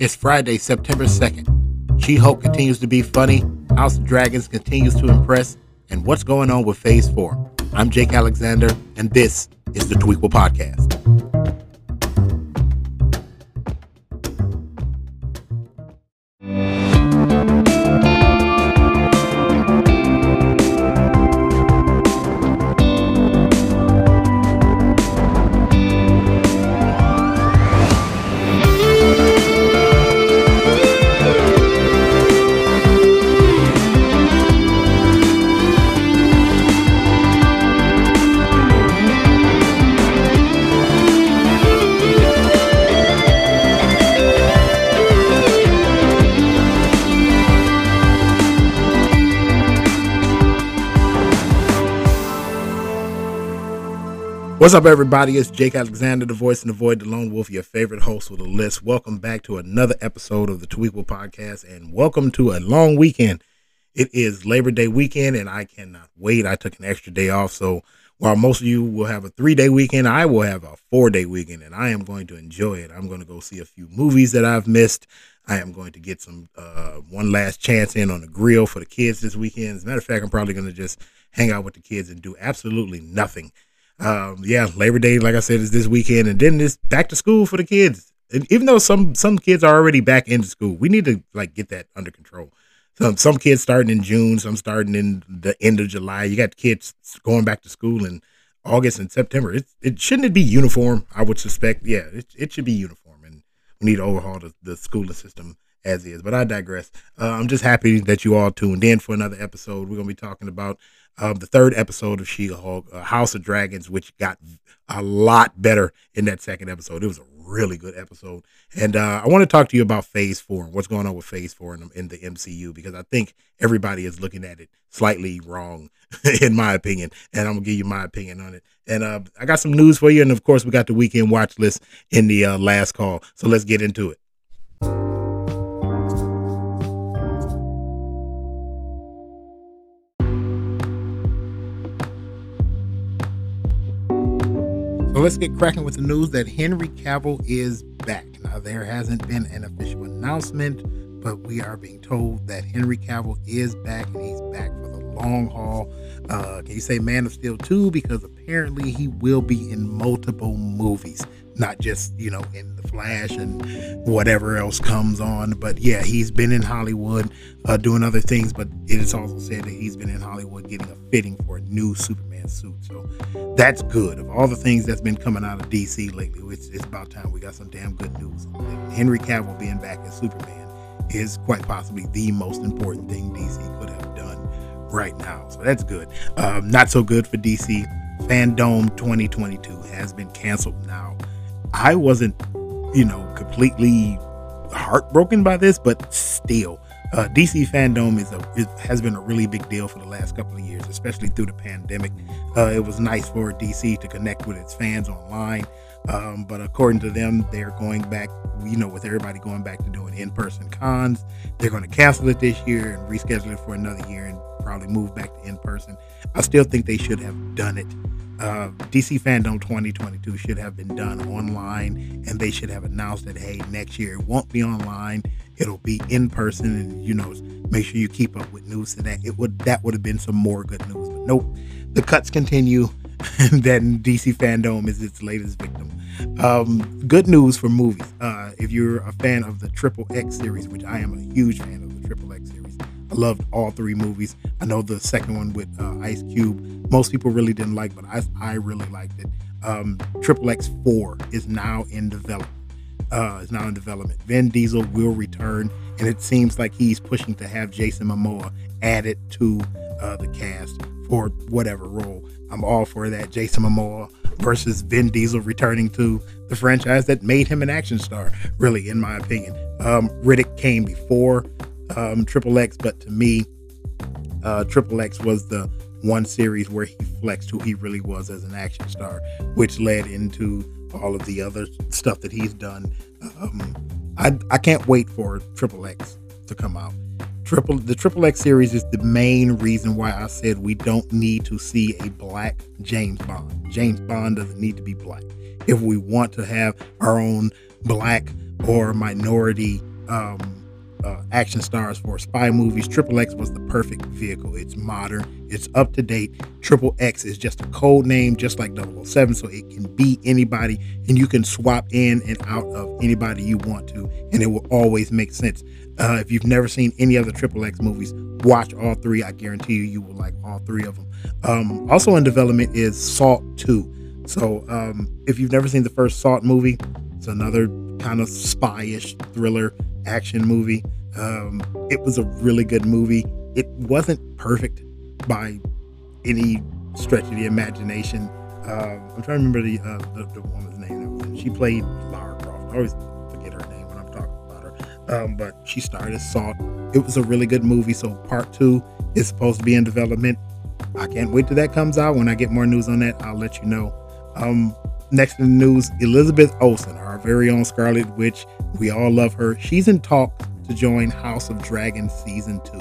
It's Friday, September 2nd. She Hulk continues to be funny, House of Dragons continues to impress, and what's going on with Phase 4? I'm Jake Alexander, and this is the Tweequel Podcast. What's up, everybody? It's Jake Alexander, the voice in the void, the lone wolf, your favorite host with a list. Welcome back to another episode of the Tweequel Podcast, and welcome to a long weekend. It is Labor Day weekend, and I cannot wait. I took an extra day off, so while most of you will have a three day weekend, I will have a four day weekend, and I am going to enjoy it. I'm going to go see a few movies that I've missed. I am going to get some uh, one last chance in on the grill for the kids this weekend. As a matter of fact, I'm probably going to just hang out with the kids and do absolutely nothing um, yeah, Labor Day, like I said, is this weekend, and then it's back to school for the kids. And even though some some kids are already back into school, we need to like get that under control. Some some kids starting in June, some starting in the end of July. You got kids going back to school in August and September. It it shouldn't it be uniform? I would suspect. Yeah, it it should be uniform, and we need to overhaul the, the schooling system as is. But I digress. Uh, I'm just happy that you all tuned in for another episode. We're gonna be talking about um, the third episode of She-Hulk, uh, House of Dragons, which got a lot better in that second episode. It was a really good episode, and uh, I want to talk to you about Phase Four and what's going on with Phase Four in, in the MCU because I think everybody is looking at it slightly wrong, in my opinion, and I'm gonna give you my opinion on it. And uh, I got some news for you, and of course, we got the weekend watch list in the uh, last call. So let's get into it. So let's get cracking with the news that Henry Cavill is back. Now, there hasn't been an official announcement, but we are being told that Henry Cavill is back and he's back for the long haul. Uh, can you say Man of Steel 2? Because apparently he will be in multiple movies, not just, you know, in The Flash and whatever else comes on. But yeah, he's been in Hollywood uh, doing other things, but it is also said that he's been in Hollywood getting a fitting for a new Superman suit. So that's good. Of all the things that's been coming out of DC lately, it's, it's about time we got some damn good news. Henry Cavill being back as Superman is quite possibly the most important thing DC could have done right now. So that's good. Um, not so good for DC. Fandom 2022 has been canceled now. I wasn't, you know, completely heartbroken by this, but still, uh, DC fandom is a has been a really big deal for the last couple of years, especially through the pandemic. Uh, it was nice for DC to connect with its fans online, um, but according to them, they're going back. You know, with everybody going back to doing in-person cons, they're going to cancel it this year and reschedule it for another year and probably move back to in-person. I still think they should have done it uh, DC Fandom 2022 should have been done online, and they should have announced that hey, next year it won't be online; it'll be in person, and you know, make sure you keep up with news to that. It would that would have been some more good news, but nope. The cuts continue, and then DC Fandom is its latest victim. Um, good news for movies. Uh, if you're a fan of the Triple X series, which I am a huge fan of the Triple X series, I loved all three movies. I know the second one with uh, Ice Cube, most people really didn't like, but I, I really liked it. Um, Triple X Four is now in development. Uh, is now in development. Vin Diesel will return, and it seems like he's pushing to have Jason Momoa added to uh, the cast for whatever role. I'm all for that. Jason Momoa versus Vin Diesel returning to the franchise that made him an action star, really, in my opinion. Um, Riddick came before um, Triple X, but to me, uh, Triple X was the one series where he flexed who he really was as an action star, which led into all of the other stuff that he's done. Um, I I can't wait for Triple X to come out. Triple the Triple X series is the main reason why I said we don't need to see a black James Bond. James Bond doesn't need to be black. If we want to have our own black or minority um, uh, action stars for spy movies, Triple X was the perfect vehicle. It's modern, it's up to date. Triple X is just a code name, just like 007, so it can be anybody, and you can swap in and out of anybody you want to, and it will always make sense. Uh, if you've never seen any other Triple X movies, watch all three. I guarantee you, you will like all three of them. Um, also in development is Salt 2. So um, if you've never seen the first Salt movie, it's another kind of spyish thriller action movie. Um, it was a really good movie. It wasn't perfect by any stretch of the imagination. Uh, I'm trying to remember the, uh, the, the woman's name. She played Lara Croft. I always forget her name when I'm talking about her. Um, but she starred as Salt. It was a really good movie. So part two is supposed to be in development. I can't wait till that comes out. When I get more news on that, I'll let you know. Um, next in the news, Elizabeth Olsen, our very own Scarlet Witch. We all love her. She's in talks to join House of Dragons season two.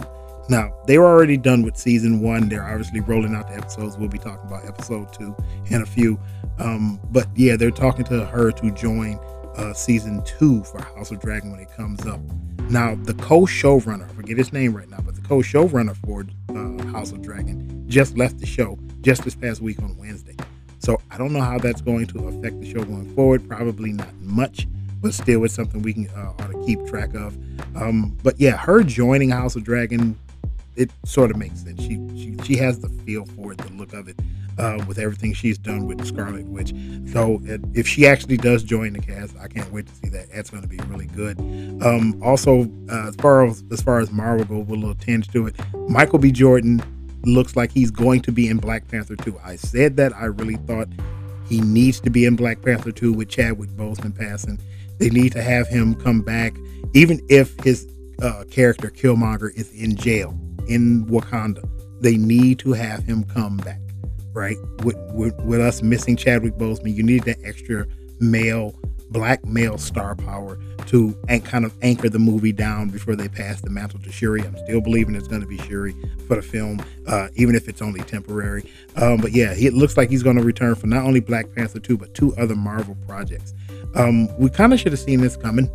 Now, they were already done with season one. They're obviously rolling out the episodes. We'll be talking about episode two and a few. Um, but yeah, they're talking to her to join uh, season two for House of Dragon when it comes up. Now, the co showrunner, forget his name right now, but the co showrunner for uh, House of Dragon just left the show just this past week on Wednesday. So I don't know how that's going to affect the show going forward. Probably not much, but still, it's something we can uh, ought to keep track of. Um, but yeah, her joining House of Dragon, it sort of makes sense. She she she has the feel for it, the look of it, uh, with everything she's done with Scarlet Witch. So it, if she actually does join the cast, I can't wait to see that. That's going to be really good. Um, also, uh, as far as as far as Marvel goes, with a little tinge to it, Michael B. Jordan looks like he's going to be in Black Panther 2. I said that. I really thought he needs to be in Black Panther 2 with Chadwick Boseman passing. They need to have him come back, even if his uh, character Killmonger is in jail in Wakanda. They need to have him come back, right? With, with, with us missing Chadwick Boseman, you need that extra male black male star power to and kind of anchor the movie down before they pass the mantle to Shuri. I'm still believing it's going to be Shuri for the film, uh, even if it's only temporary. Um, but yeah, it looks like he's going to return for not only Black Panther 2, but two other Marvel projects. Um, we kind of should have seen this coming.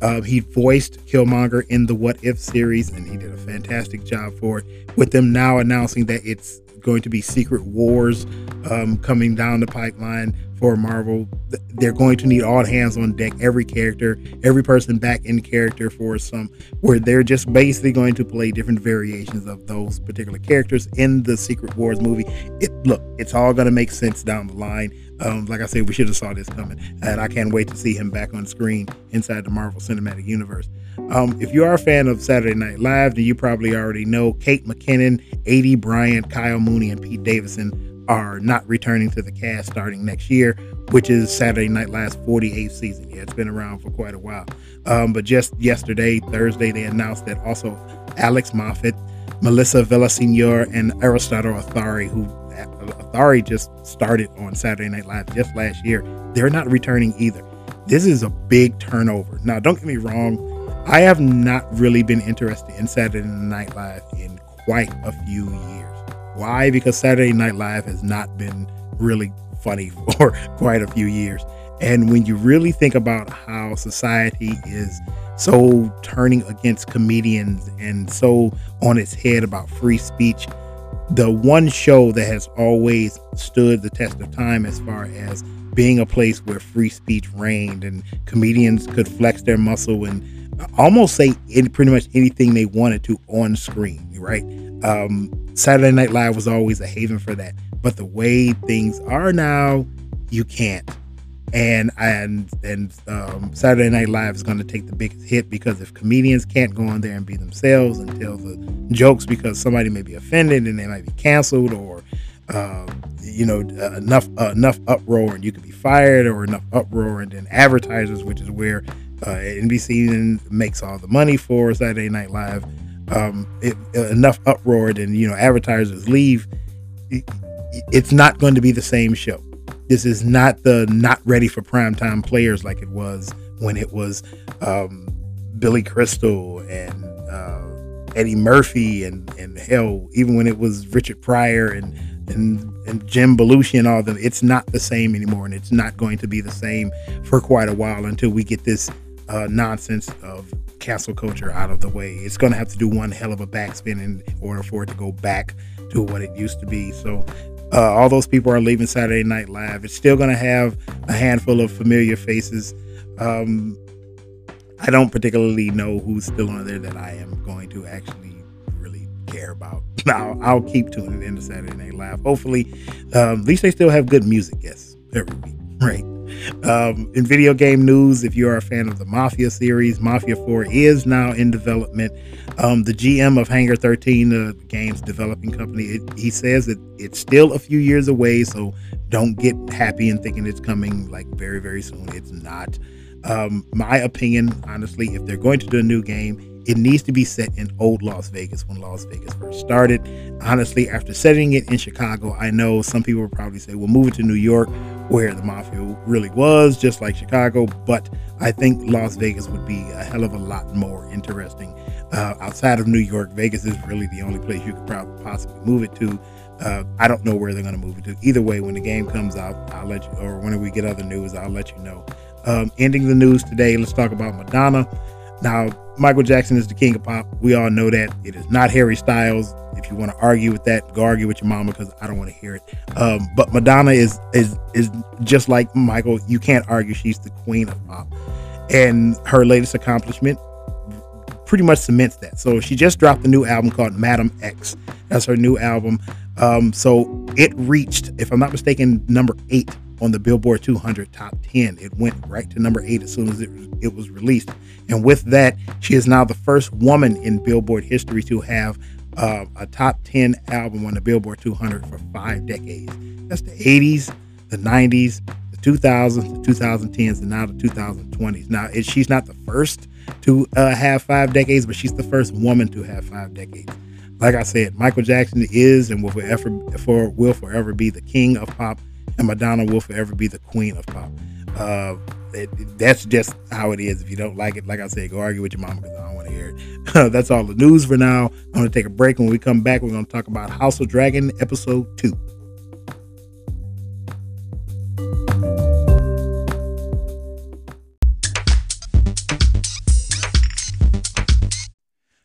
Uh, he voiced Killmonger in the What If series, and he did a fantastic job for it. With them now announcing that it's going to be Secret Wars um, coming down the pipeline for Marvel. They're going to need all hands on deck, every character, every person back in character for some, where they're just basically going to play different variations of those particular characters in the Secret Wars movie. It look, it's all going to make sense down the line. Um, like I said, we should have saw this coming, and I can't wait to see him back on screen inside the Marvel Cinematic Universe. Um, if you are a fan of Saturday Night Live, then you probably already know Kate McKinnon, Aidy Bryant, Kyle Mooney, and Pete Davidson are not returning to the cast starting next year, which is Saturday Night Live's 48th season. Yeah, it's been around for quite a while. Um, but just yesterday, Thursday, they announced that also Alex Moffat, Melissa Villaseñor, and Aristotle Athari, who Athari just started on Saturday Night Live just last year, they're not returning either. This is a big turnover. Now, don't get me wrong, I have not really been interested in Saturday Night Live in quite a few years. Why? Because Saturday Night Live has not been really funny for quite a few years. And when you really think about how society is so turning against comedians and so on its head about free speech, the one show that has always stood the test of time as far as being a place where free speech reigned and comedians could flex their muscle and almost say any, pretty much anything they wanted to on screen, right? Um, Saturday Night Live was always a haven for that. But the way things are now, you can't. And and and um, Saturday Night Live is going to take the biggest hit because if comedians can't go on there and be themselves and tell the jokes because somebody may be offended and they might be canceled or uh, you know uh, enough uh, enough uproar and you could be fired or enough uproar and then advertisers, which is where uh, NBC makes all the money for Saturday Night Live um, it, enough uproar and you know advertisers leave, it, it's not going to be the same show. This is not the not ready for primetime players like it was when it was um, Billy Crystal and uh, Eddie Murphy and and hell, even when it was Richard Pryor and and and Jim Belushi and all them. It's not the same anymore, and it's not going to be the same for quite a while until we get this uh, nonsense of cancel culture out of the way. It's going to have to do one hell of a backspin in order for it to go back to what it used to be. So, uh, all those people are leaving Saturday Night Live. It's still going to have a handful of familiar faces. Um, I don't particularly know who's still on there that I am going to actually really care about. Now, I'll keep tuning in to Saturday Night Live. Hopefully, um, at least they still have good music, guests every week, right? Um, in video game news, if you are a fan of the Mafia series, Mafia 4 is now in development. Um, the GM of Hangar 13, the game's developing company, it, he says that it's still a few years away, so don't get happy and thinking it's coming like very, very soon. It's not. Um, my opinion, honestly, if they're going to do a new game, it needs to be set in old Las Vegas when Las Vegas first started. Honestly, after setting it in Chicago, I know some people will probably say, well, move it to New York where the mafia really was, just like Chicago. But I think Las Vegas would be a hell of a lot more interesting. Uh, outside of New York, Vegas is really the only place you could probably possibly move it to. Uh, I don't know where they're going to move it to. Either way, when the game comes out, I'll let you, or when we get other news, I'll let you know. Um, ending the news today, let's talk about Madonna. Now, Michael Jackson is the king of pop. We all know that. It is not Harry Styles. If you want to argue with that, go argue with your mama because I don't want to hear it. Um, but Madonna is is is just like Michael. You can't argue she's the queen of pop, and her latest accomplishment pretty much cements that. So she just dropped a new album called Madame X. That's her new album. Um, so it reached, if I'm not mistaken, number eight on the Billboard 200 top 10. It went right to number eight as soon as it, it was released. And with that, she is now the first woman in Billboard history to have uh, a top 10 album on the Billboard 200 for five decades. That's the 80s, the 90s, the 2000s, the 2010s, and now the 2020s. Now, it, she's not the first to uh, have five decades, but she's the first woman to have five decades. Like I said, Michael Jackson is and will forever, for, will forever be the king of pop and Madonna will forever be the queen of pop. Uh, it, that's just how it is. If you don't like it, like I said, go argue with your mom because I don't want to hear it. that's all the news for now. I'm going to take a break. When we come back, we're going to talk about House of Dragon episode two.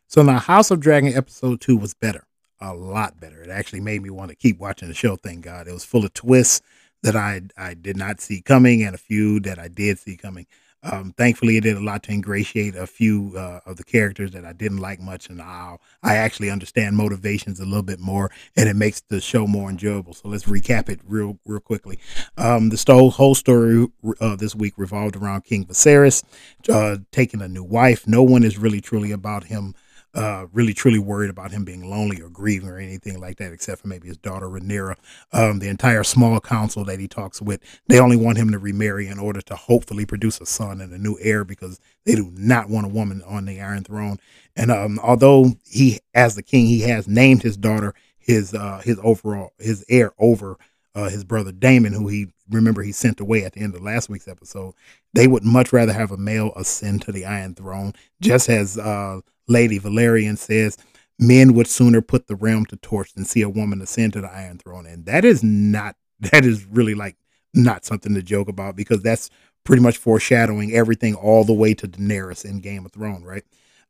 So now House of Dragon episode two was better, a lot better. It actually made me want to keep watching the show. Thank God, it was full of twists that I I did not see coming and a few that I did see coming. Um, thankfully, it did a lot to ingratiate a few uh, of the characters that I didn't like much, and I I actually understand motivations a little bit more, and it makes the show more enjoyable. So let's recap it real real quickly. Um, the whole story uh, this week revolved around King Viserys uh, taking a new wife. No one is really truly about him uh, really truly worried about him being lonely or grieving or anything like that, except for maybe his daughter Rhaenyra. Um, the entire small council that he talks with, they only want him to remarry in order to hopefully produce a son and a new heir because they do not want a woman on the Iron Throne. And um, although he, as the king, he has named his daughter his uh, his overall his heir over uh, his brother Daemon, who he remember he sent away at the end of last week's episode. They would much rather have a male ascend to the Iron Throne, just as uh, Lady Velaryon says, men would sooner put the realm to torch than see a woman ascend to the Iron Throne. And that is not, that is really like not something to joke about because that's pretty much foreshadowing everything all the way to Daenerys in Game of Thrones, right?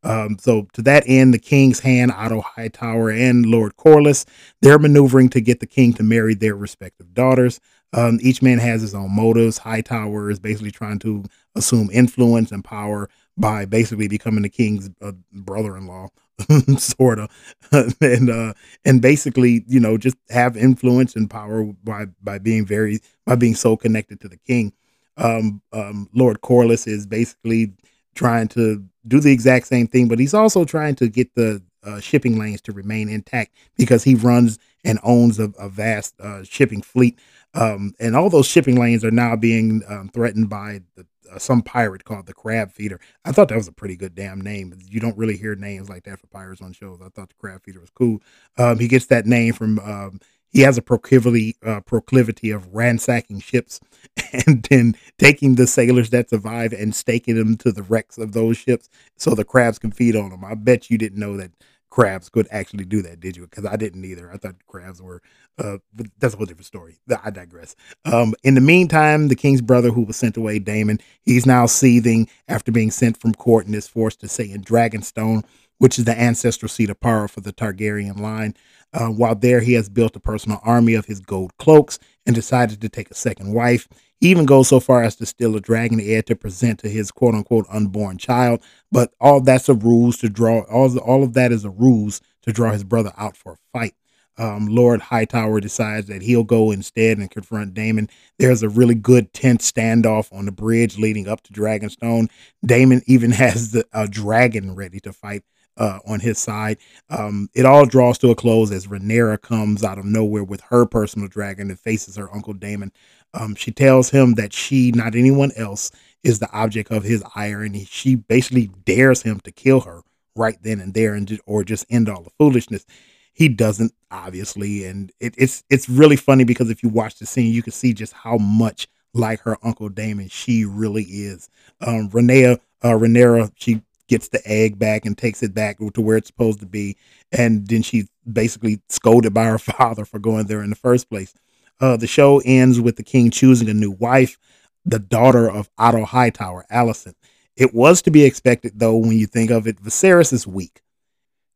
Um, so to that end, the king's hand, Otto Hightower and Lord Corlys, they're maneuvering to get the king to marry their respective daughters. Um, each man has his own motives. Hightower is basically trying to assume influence and power by basically becoming the king's uh, brother-in-law, sort of, and uh, and basically, you know, just have influence and power by by being very by being so connected to the king. Um, um, Lord Corlys is basically trying to do the exact same thing, but he's also trying to get the uh, shipping lanes to remain intact because he runs and owns a, a vast uh, shipping fleet. Um, and all those shipping lanes are now being um, threatened by the uh, some pirate called the Crab Feeder. I thought that was a pretty good damn name. You don't really hear names like that for pirates on shows. I thought the Crab Feeder was cool. Um, he gets that name from um, he has a proclivity uh, proclivity of ransacking ships and then taking the sailors that survive and staking them to the wrecks of those ships so the crabs can feed on them. I bet you didn't know that crabs could actually do that, did you? Because I didn't either. I thought crabs were, uh, but that's a whole different story. I digress. Um, in the meantime, the king's brother, who was sent away, Daemon, he's now seething after being sent from court and is forced to stay in Dragonstone, which is the ancestral seat of power for the Targaryen line. Uh, while there, he has built a personal army of his gold cloaks and decided to take a second wife. He even goes so far as to steal a dragon egg to present to his quote unquote unborn child. But all that's a ruse to draw, all, all of that is a ruse to draw his brother out for a fight. Um, Lord Hightower decides that he'll go instead and confront Daemon. There's a really good tense standoff on the bridge leading up to Dragonstone. Daemon even has the, a dragon ready to fight uh, on his side. Um, it all draws to a close as Rhaenyra comes out of nowhere with her personal dragon and faces her uncle Daemon. Um, she tells him that she, not anyone else, is the object of his ire, and he, she basically dares him to kill her right then and there, and just, or just end all the foolishness. He doesn't, obviously, and it, it's it's really funny because if you watch the scene, you can see just how much like her uncle Daemon she really is. Um, Renea, uh, Rhaenyra, she gets the egg back and takes it back to where it's supposed to be. And then she's basically scolded by her father for going there in the first place. Uh, the show ends with the king choosing a new wife, the daughter of Otto Hightower, Alicent. It was to be expected, though, when you think of it. Viserys is weak.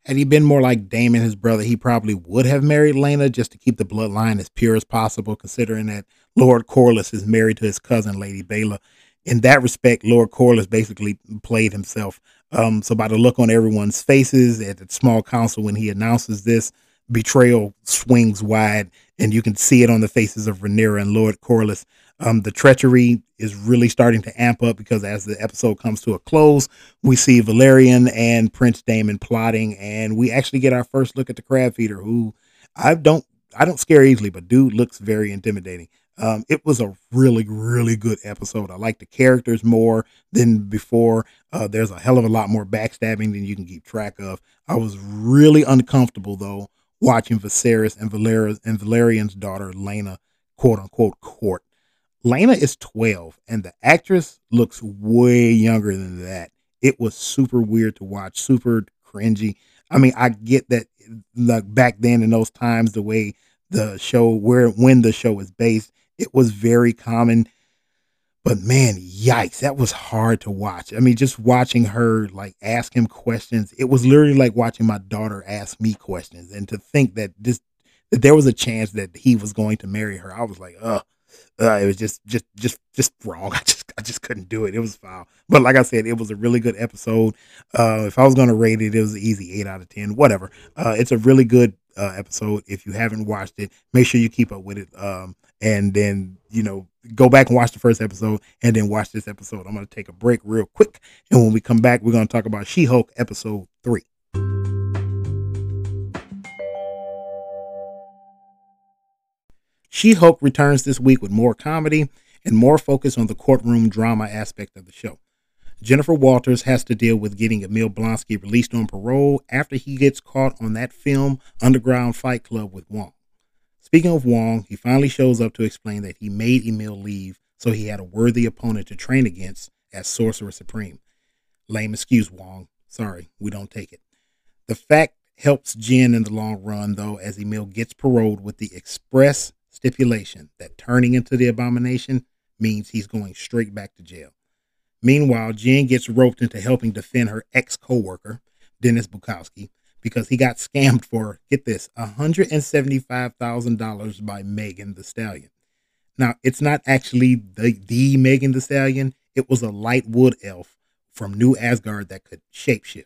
Had he been more like Daemon, his brother, he probably would have married Laena just to keep the bloodline as pure as possible, considering that Lord Corlys is married to his cousin, Lady Baela. In that respect, Lord Corlys basically played himself. Um, so by the look on everyone's faces at the small council when he announces this, betrayal swings wide, and you can see it on the faces of Rhaenyra and Lord Corlys. Um, the treachery is really starting to amp up because as the episode comes to a close, we see Velaryon and Prince Daemon plotting, and we actually get our first look at the crab feeder, who I don't I don't scare easily, but dude looks very intimidating. Um, it was a really, really good episode. I like the characters more than before. Uh, there's a hell of a lot more backstabbing than you can keep track of. I was really uncomfortable though watching Viserys and Valera and Velaryon's daughter Laena, quote unquote, court. Laena is 12, and the actress looks way younger than that. It was super weird to watch, super cringy. I mean, I get that like back then in those times, the way the show where when the show is based, it was very common. But man, yikes, that was hard to watch. I mean, just watching her like ask him questions, it was literally like watching my daughter ask me questions. And to think that this that there was a chance that he was going to marry her, I was like, ugh. Uh, it was just just just just wrong. I just I just couldn't do it. It was foul. But like I said, it was a really good episode. Uh, if I was gonna rate it, it was an easy eight out of ten. Whatever. Uh, it's a really good uh, episode. If you haven't watched it, make sure you keep up with it. Um, and then you know go back and watch the first episode and then watch this episode. I'm going to take a break real quick, and when we come back, we're going to talk about She-Hulk episode three. She-Hulk returns this week with more comedy and more focus on the courtroom drama aspect of the show. Jennifer Walters has to deal with getting Emil Blonsky released on parole after he gets caught on that film Underground Fight Club with Wong. Speaking of Wong, he finally shows up to explain that he made Emil leave so he had a worthy opponent to train against as Sorcerer Supreme. Lame excuse, Wong. Sorry, we don't take it. The fact helps Jen in the long run, though, as Emil gets paroled with the express stipulation that turning into the abomination means he's going straight back to jail. Meanwhile, Jen gets roped into helping defend her ex co worker, Dennis Bukowski, because he got scammed for, get this, $175,000 by Megan Thee Stallion. Now, it's not actually the, the Megan Thee Stallion, it was a light wood elf from New Asgard that could shapeshift.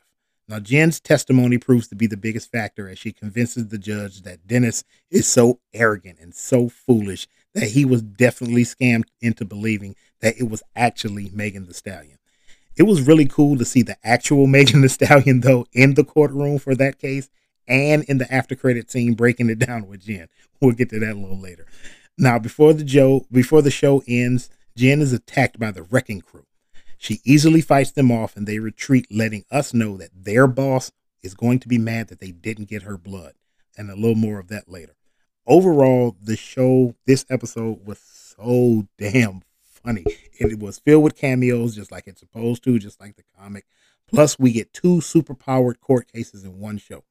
Now, Jen's testimony proves to be the biggest factor as she convinces the judge that Dennis is so arrogant and so foolish that he was definitely scammed into believing that it was actually Megan Thee Stallion. It was really cool to see the actual Megan Thee Stallion though in the courtroom for that case and in the after credit scene breaking it down with Jen. We'll get to that a little later. Now, before the Joe before the show ends, Jen is attacked by the wrecking crew. She easily fights them off and they retreat, letting us know that their boss is going to be mad that they didn't get her blood. And a little more of that later. Overall, the show, this episode was so damn funny. It was filled with cameos, just like it's supposed to, just like the comic. Plus, we get two super powered court cases in one show.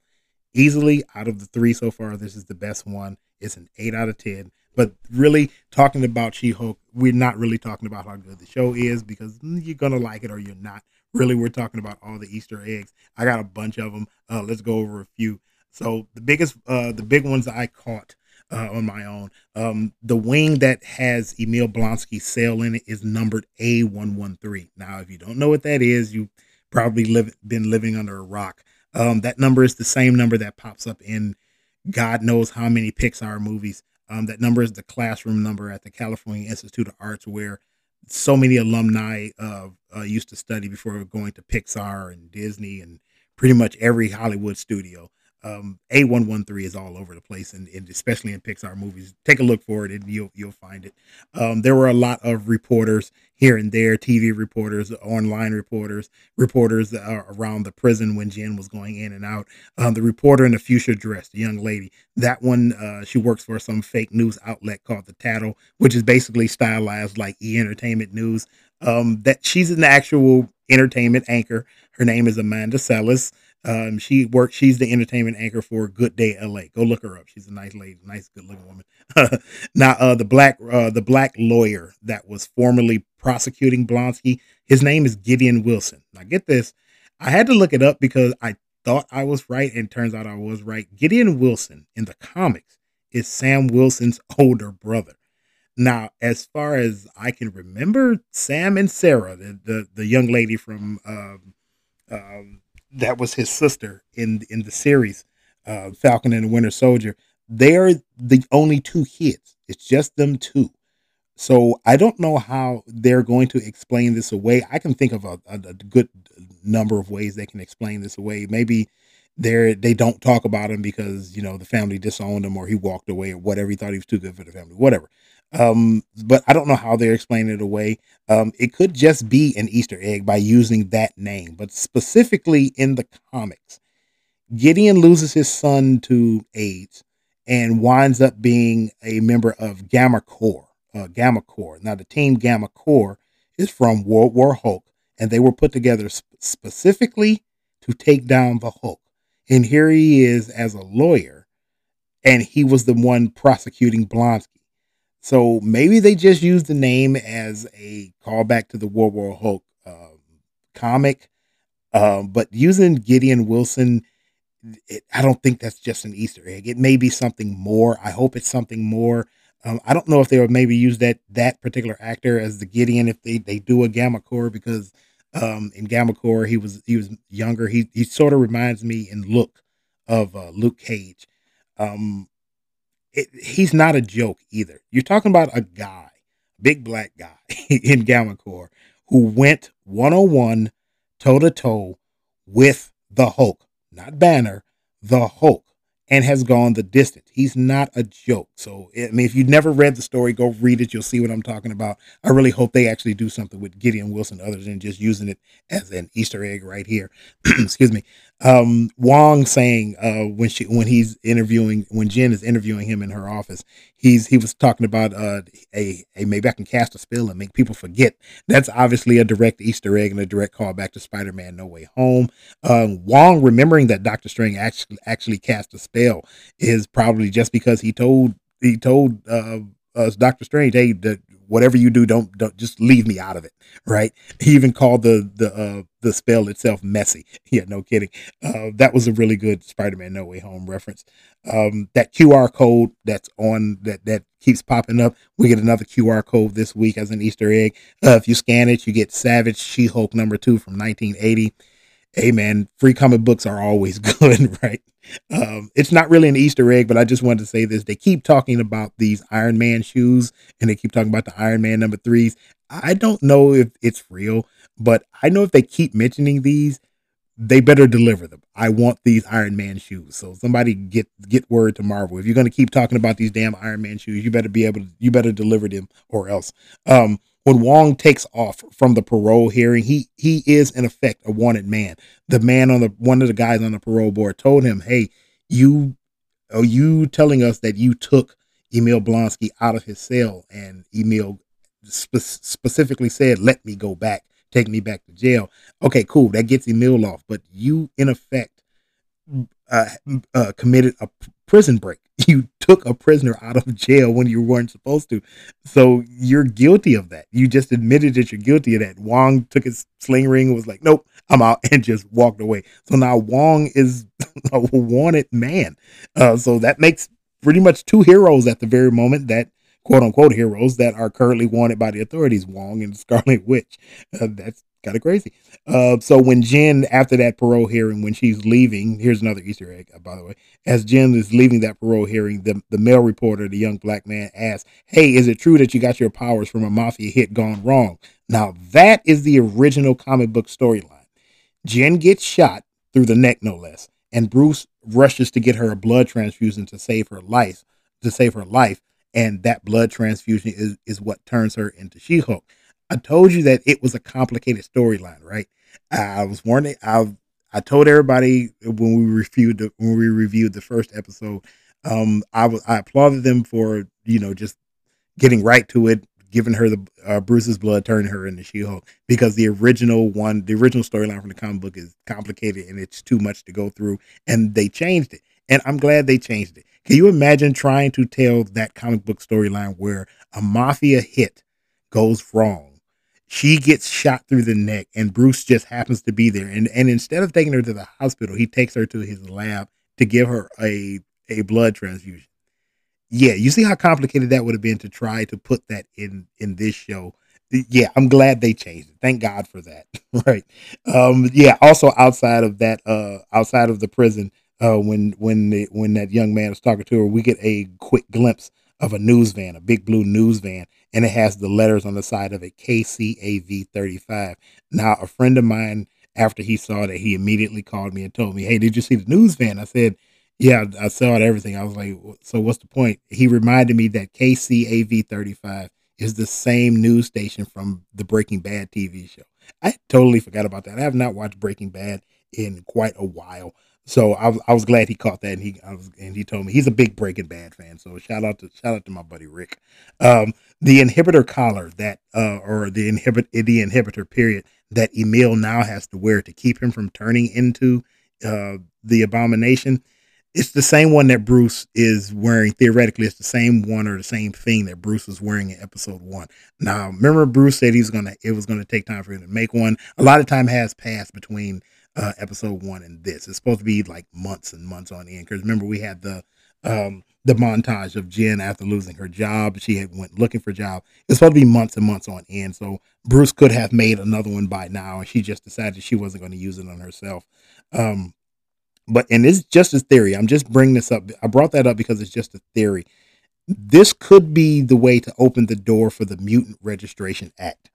easily out of the three so far, this is the best one. It's an eight out of ten. But really, talking about She Hulk, we're not really talking about how good the show is because you're gonna like it or you're not. Really, we're talking about all the Easter eggs. I got a bunch of them. Uh, let's go over a few. So the biggest, uh, the big ones I caught uh, on my own. Um, the wing that has Emil Blonsky's sail in it is numbered A113. Now, if you don't know what that is, you probably live, been living under a rock. Um, that number is the same number that pops up in God knows how many Pixar movies. Um, that number is the classroom number at the California Institute of Arts, where so many alumni uh, uh, used to study before going to Pixar and Disney and pretty much every Hollywood studio um, A113 is all over the place, and, and, especially in Pixar movies. Take a look for it, and you'll you'll find it. Um, there were a lot of reporters here and there, TV reporters, online reporters, reporters around the prison when Jen was going in and out. Um, the reporter in the fuchsia dress, the young lady, that one, uh, she works for some fake news outlet called the Tattle, which is basically stylized like E Entertainment News. Um, that she's an actual entertainment anchor. Her name is Amanda Salas. Um, she works. She's the entertainment anchor for Good Day LA. Go look her up. She's a nice lady, nice, good looking woman. now, uh, the black, uh, the black lawyer that was formerly prosecuting Blonsky, his name is Gideon Wilson. Now, get this. I had to look it up because I thought I was right, and turns out I was right. Gideon Wilson in the comics is Sam Wilson's older brother. Now, as far as I can remember, Sam and Sarah, the the, the young lady from um, um, that was his sister in in the series, uh, Falcon and the Winter Soldier. They're the only two kids. It's just them two. So I don't know how they're going to explain this away. I can think of a, a, a good number of ways they can explain this away. Maybe they're they don't talk about him because you know the family disowned him or he walked away or whatever. He thought he was too good for the family, whatever. Um, but I don't know how they're explaining it away. Um, it could just be an Easter egg by using that name, but specifically in the comics, Gideon loses his son to AIDS and winds up being a member of Gamma Corps. Uh, Gamma Corps. Now, the team Gamma Corps is from World War Hulk, and they were put together sp- specifically to take down the Hulk. And here he is as a lawyer, and he was the one prosecuting Blonsky. So maybe they just used the name as a callback to the World War Hulk um, comic. Um, but using Gideon Wilson, it, I don't think that's just an Easter egg. It may be something more. I hope it's something more. Um, I don't know if they would maybe use that that particular actor as the Gideon if they, they do a Gamma Corps because um, in Gamma Corps he was he was younger. He he sort of reminds me in look of uh, Luke Cage. Um, it, he's not a joke either. You're talking about a guy, big black guy in Gamma Corps, who went 101 toe to toe with the Hulk, not Banner, the Hulk and has gone the distance. He's not a joke. So, I mean, if you've never read the story, go read it. You'll see what I'm talking about. I really hope they actually do something with Gideon Wilson other than just using it as an Easter egg right here. Excuse me. Um, Wong saying uh, when she when he's interviewing when Jen is interviewing him in her office, he's he was talking about uh, a a maybe I can cast a spell and make people forget. That's obviously a direct Easter egg and a direct call back to Spider Man No Way Home. Um, Wong remembering that Doctor Strange actually actually cast a spell is probably just because he told he told uh, us Doctor Strange, hey, the, whatever you do, don't don't just leave me out of it, right? He even called the the uh, the spell itself messy. Yeah, no kidding. Uh, that was a really good Spider-Man No Way Home reference. Um, that QR code that's on that that keeps popping up. We get another QR code this week as an Easter egg. Uh, if you scan it, you get Savage She-Hulk number two from 1980 hey man, free comic books are always good, right? Um, it's not really an Easter egg, but I just wanted to say this. They keep talking about these Iron Man shoes and they keep talking about the Iron Man number threes. I don't know if it's real, but I know if they keep mentioning these, they better deliver them. I want these Iron Man shoes. So somebody get get word to Marvel. If you're gonna keep talking about these damn Iron Man shoes, you better be able to you better deliver them or else. Um, when Wong takes off from the parole hearing, he he is in effect a wanted man. The man on the one of the guys on the parole board told him, "Hey, you are you telling us that you took Emil Blonsky out of his cell?" And Emil spe- specifically said, "Let me go back, take me back to jail." Okay, cool, that gets Emil off. But you, in effect, uh, uh, committed a prison break. You took a prisoner out of jail when you weren't supposed to. So you're guilty of that. You just admitted that you're guilty of that. Wong took his sling ring was like, nope, I'm out and just walked away. So now Wong is a wanted man. Uh, so that makes pretty much two heroes at the very moment that quote unquote heroes that are currently wanted by the authorities, Wong and Scarlet Witch. Uh, that's kind of crazy. Uh, so when Jen, after that parole hearing, when she's leaving, here's another Easter egg, uh, by the way. As Jen is leaving that parole hearing, the, the male reporter, the young black man, asks, Hey, is it true that you got your powers from a mafia hit gone wrong? Now, that is the original comic book storyline. Jen gets shot through the neck, no less, and Bruce rushes to get her a blood transfusion to save her life, to save her life, and that blood transfusion is, is what turns her into She-Hulk. I told you that it was a complicated storyline, right? I was warning. I I told everybody when we reviewed the, when we reviewed the first episode. Um, I was I applauded them for you know just getting right to it, giving her the uh, Bruce's blood, turning her into She-Hulk because the original one, the original storyline from the comic book is complicated and it's too much to go through, and they changed it, and I'm glad they changed it. Can you imagine trying to tell that comic book storyline where a mafia hit goes wrong? She gets shot through the neck and Bruce just happens to be there. And and instead of taking her to the hospital, he takes her to his lab to give her a a blood transfusion. Yeah, you see how complicated that would have been to try to put that in in this show. Yeah, I'm glad they changed it. Thank God for that. right. Um yeah, also outside of that uh outside of the prison uh when when the, when that young man was talking to her, we get a quick glimpse of a news van, a big blue news van, and it has the letters on the side of it KCAV 35. Now, a friend of mine, after he saw that, he immediately called me and told me, Hey, did you see the news van? I said, Yeah, I saw it, everything. I was like, So what's the point? He reminded me that KCAV 35 is the same news station from the Breaking Bad TV show. I totally forgot about that. I have not watched Breaking Bad in quite a while. So I was, I was glad he caught that, and he was, and he told me he's a big Breaking Bad fan. So shout out to shout out to my buddy Rick. Um, the inhibitor collar that uh, or the inhibit the inhibitor period that Emil now has to wear to keep him from turning into uh, the abomination. It's the same one that Bruce is wearing. Theoretically, it's the same one or the same thing that Bruce was wearing in episode one. Now, remember, Bruce said he's gonna. It was gonna take time for him to make one. A lot of time has passed between uh, episode one and this. It's supposed to be like months and months on end. Because remember, we had the um, the montage of Jen after losing her job. She had went looking for a job. It's supposed to be months and months on end. So Bruce could have made another one by now, and she just decided she wasn't going to use it on herself. Um, but and it's just a theory. I'm just bringing this up. I brought that up because it's just a theory. This could be the way to open the door for the Mutant Registration Act.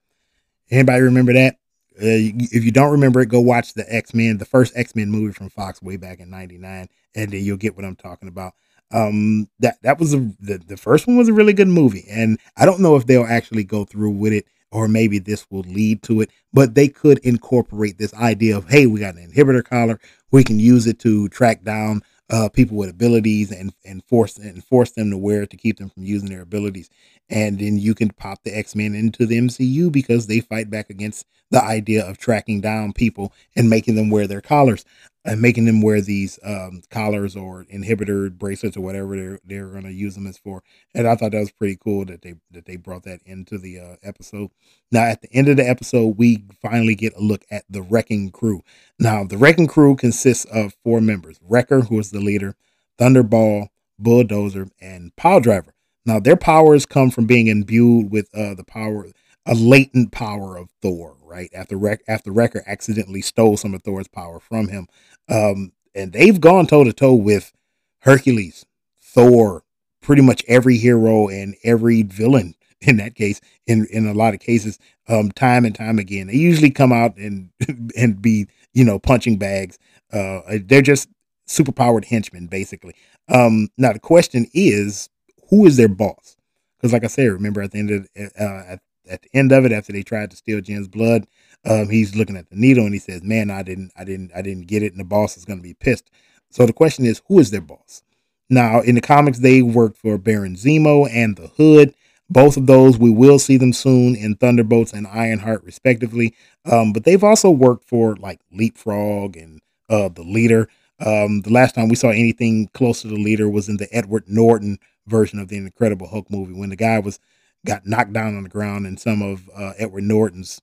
Anybody remember that? Uh, if you don't remember it, go watch the X Men, the first X Men movie from Fox way back in '99, and then you'll get what I'm talking about. Um, that that was a, the the first one was a really good movie, and I don't know if they'll actually go through with it, or maybe this will lead to it. But they could incorporate this idea of, hey, we got an inhibitor collar, we can use it to track down uh, people with abilities and and force and force them to wear it to keep them from using their abilities. And then you can pop the X Men into the MCU because they fight back against the idea of tracking down people and making them wear their collars and making them wear these um, collars or inhibitor bracelets or whatever they're they're going to use them as for. And I thought that was pretty cool that they that they brought that into the uh, episode. Now at the end of the episode, we finally get a look at the Wrecking Crew. Now the Wrecking Crew consists of four members: Wrecker, who is the leader, Thunderball, Bulldozer, and Pile Driver. Now their powers come from being imbued with uh, the power, a latent power of Thor right? After Wreck, after Wrecker accidentally stole some of Thor's power from him, um, and they've gone toe to toe with Hercules, Thor, pretty much every hero and every villain in that case. In in a lot of cases, um, time and time again, they usually come out and and be you know punching bags. Uh, they're just super powered henchmen, basically. Um, now the question is, who is their boss? Because, like I said, remember at the end of uh, at at the end of it, after they tried to steal Jen's blood, um, he's looking at the needle and he says, "Man, I didn't, I didn't, I didn't get it," and the boss is going to be pissed. So the question is, who is their boss? Now, in the comics, they worked for Baron Zemo and the Hood. Both of those, we will see them soon in Thunderbolts and Ironheart, respectively. Um, but they've also worked for like Leapfrog and uh, the Leader. Um, the last time we saw anything close to the leader was in the Edward Norton version of the Incredible Hulk movie when the guy was got knocked down on the ground and some of uh, Edward Norton's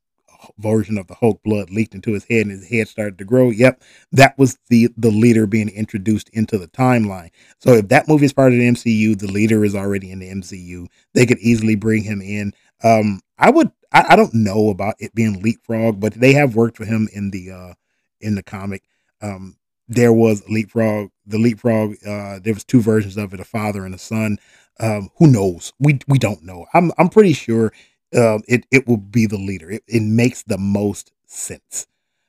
version of the Hulk blood leaked into his head and his head started to grow. Yep, that was the the leader being introduced into the timeline. So if that movie is part of the MCU, the leader is already in the MCU. They could easily bring him in. Um, I would. I, I don't know about it being leapfrog, but they have worked for him in the uh in the comic. Um, there was leapfrog. The leapfrog. Uh, there was two versions of it: a father and a son. Um, who knows? We we don't know. I'm I'm pretty sure um, it it will be the leader. It, it makes the most sense,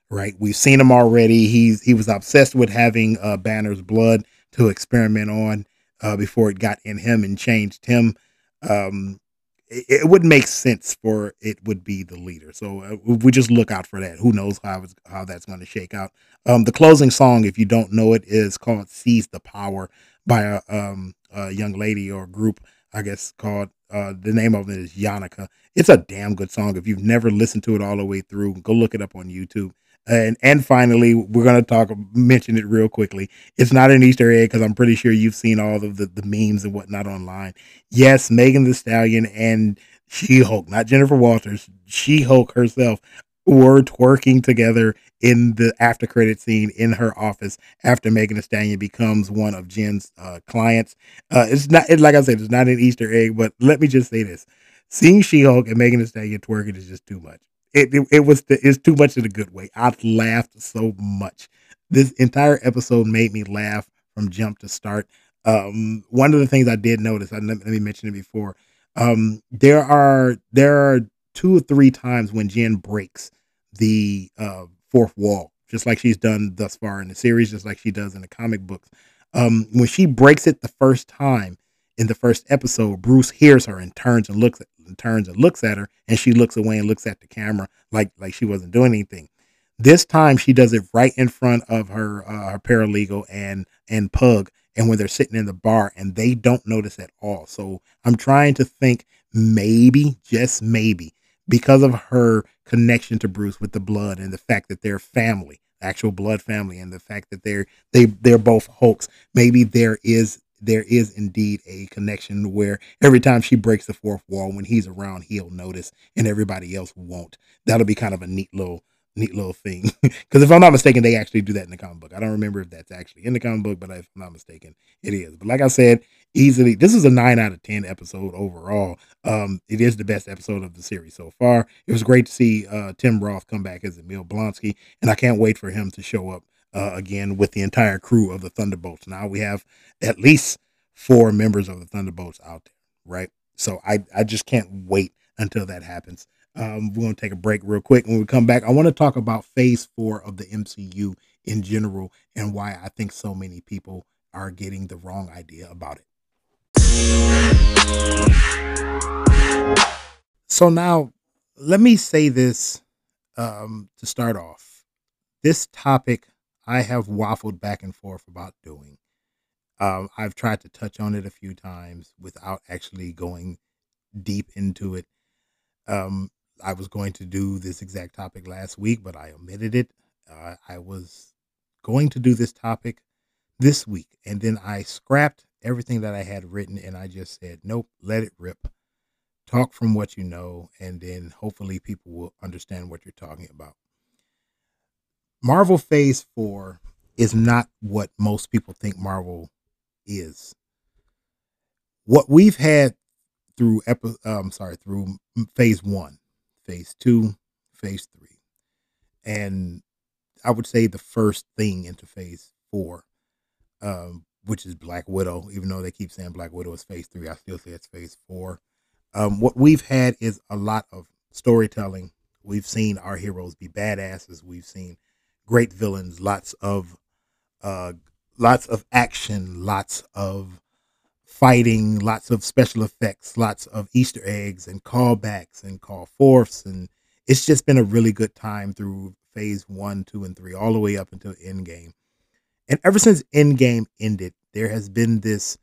right? We've seen him already. He's he was obsessed with having uh, Banner's blood to experiment on uh, before it got in him and changed him. Um, it, it would make sense for it would be the leader. So uh, we just look out for that. Who knows how how that's going to shake out? Um, the closing song, if you don't know it, is called "Seize the Power" by a, um, a young lady or group, I guess called uh, the name of it is Yonaka. It's a damn good song. If you've never listened to it all the way through, go look it up on YouTube. And and finally, we're gonna talk mention it real quickly. It's not an Easter egg because I'm pretty sure you've seen all of the, the memes and whatnot online. Yes, Megan Thee Stallion and She Hulk, not Jennifer Walters, She Hulk herself were twerking together in the after credit scene in her office after Megan Thee Stallion becomes one of Jen's uh, clients. Uh, it's not, it, like I said, it's not an Easter egg, but let me just say this: seeing She Hulk and Megan Thee Stallion twerking is just too much. It, it, it was the, it's too much in a good way. I've laughed so much. This entire episode made me laugh from jump to start. Um, one of the things I did notice, I let me mention it before. Um, there are there are two or three times when Jen breaks the uh, fourth wall, just like she's done thus far in the series, just like she does in the comic books. Um, when she breaks it the first time in the first episode, Bruce hears her and turns and looks at and turns and looks at her, and she looks away and looks at the camera like like she wasn't doing anything. This time she does it right in front of her uh, her paralegal and and Pug, and when they're sitting in the bar, and they don't notice at all. So I'm trying to think maybe, just maybe, because of her connection to Bruce with the blood and the fact that they're family, actual blood family, and the fact that they're they they're both Hulks. Maybe there is there is indeed a connection where every time she breaks the fourth wall, when he's around, he'll notice, and everybody else won't. That'll be kind of a neat little neat little thing. Because if I'm not mistaken, they actually do that in the comic book. I don't remember if that's actually in the comic book, but if I'm not mistaken, it is. But like I said, easily this is a nine out of ten episode overall. Um, it is the best episode of the series so far. It was great to see uh, Tim Roth come back as Emil Blonsky, and I can't wait for him to show up uh, again with the entire crew of the Thunderbolts. Now we have at least four members of the Thunderbolts out there, right? So I I just can't wait until that happens. Um, we're going to take a break real quick. When we come back, I want to talk about phase four of the MCU in general and why I think so many people are getting the wrong idea about it. So now, let me say this um, to start off. This topic I have waffled back and forth about doing. Um, I've tried to touch on it a few times without actually going deep into it. Um, I was going to do this exact topic last week, but I omitted it. Uh, I was going to do this topic this week, and then I scrapped everything that I had written and I just said, nope, let it rip. Talk from what you know, and then hopefully people will understand what you're talking about. Marvel Phase 4 is not what most people think Marvel is. What we've had through epi- um sorry, through phase 1, phase 2, phase 3. And I would say the first thing into phase 4 um which is Black Widow. Even though they keep saying Black Widow is phase three, I still say it's phase four. Um, what we've had is a lot of storytelling. We've seen our heroes be badasses. We've seen great villains, lots of uh, lots of action, lots of fighting, lots of special effects, lots of Easter eggs and callbacks and call forths, and it's just been a really good time through phase one, two, and three, all the way up until Endgame. And ever since Endgame ended, there has been this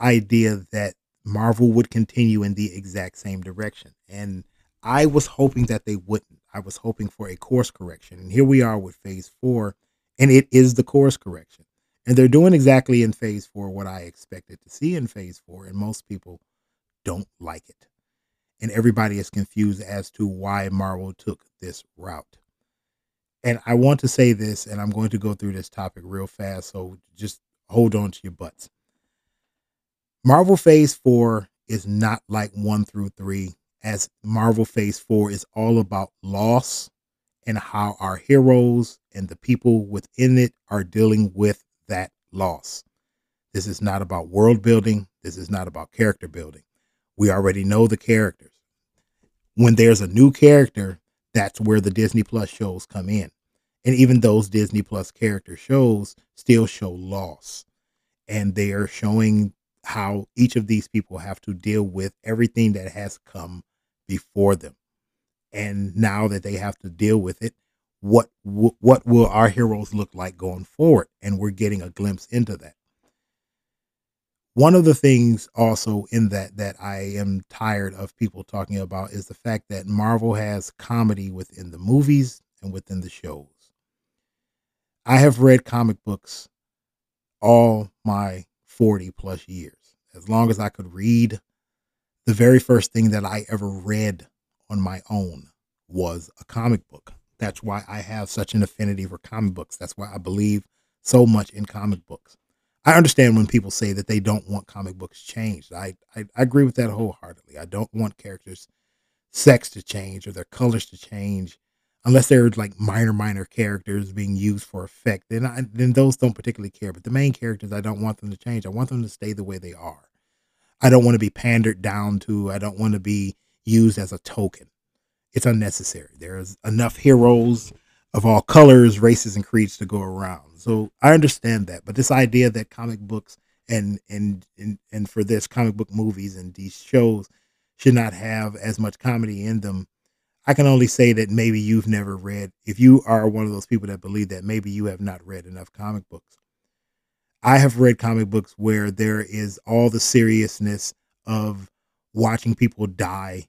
idea that Marvel would continue in the exact same direction. And I was hoping that they wouldn't. I was hoping for a course correction. And here we are with phase four, and it is the course correction. And they're doing exactly in phase four what I expected to see in phase four. And most people don't like it. And everybody is confused as to why Marvel took this route. And I want to say this, and I'm going to go through this topic real fast. So just hold on to your butts. Marvel Phase 4 is not like 1 through 3, as Marvel Phase 4 is all about loss and how our heroes and the people within it are dealing with that loss. This is not about world building. This is not about character building. We already know the characters. When there's a new character, that's where the Disney Plus shows come in. And even those Disney Plus character shows still show loss. And they are showing how each of these people have to deal with everything that has come before them. And now that they have to deal with it, what what will our heroes look like going forward? And we're getting a glimpse into that. One of the things also in that that I am tired of people talking about is the fact that Marvel has comedy within the movies and within the shows. I have read comic books all my 40 plus years. As long as I could read, the very first thing that I ever read on my own was a comic book. That's why I have such an affinity for comic books. That's why I believe so much in comic books. I understand when people say that they don't want comic books changed. I, I, I agree with that wholeheartedly. I don't want characters' sex to change or their colors to change unless they're like minor minor characters being used for effect then I, then those don't particularly care but the main characters i don't want them to change i want them to stay the way they are i don't want to be pandered down to i don't want to be used as a token it's unnecessary there's enough heroes of all colors races and creeds to go around so i understand that but this idea that comic books and and and, and for this comic book movies and these shows should not have as much comedy in them I can only say that maybe you've never read, if you are one of those people that believe that, maybe you have not read enough comic books. I have read comic books where there is all the seriousness of watching people die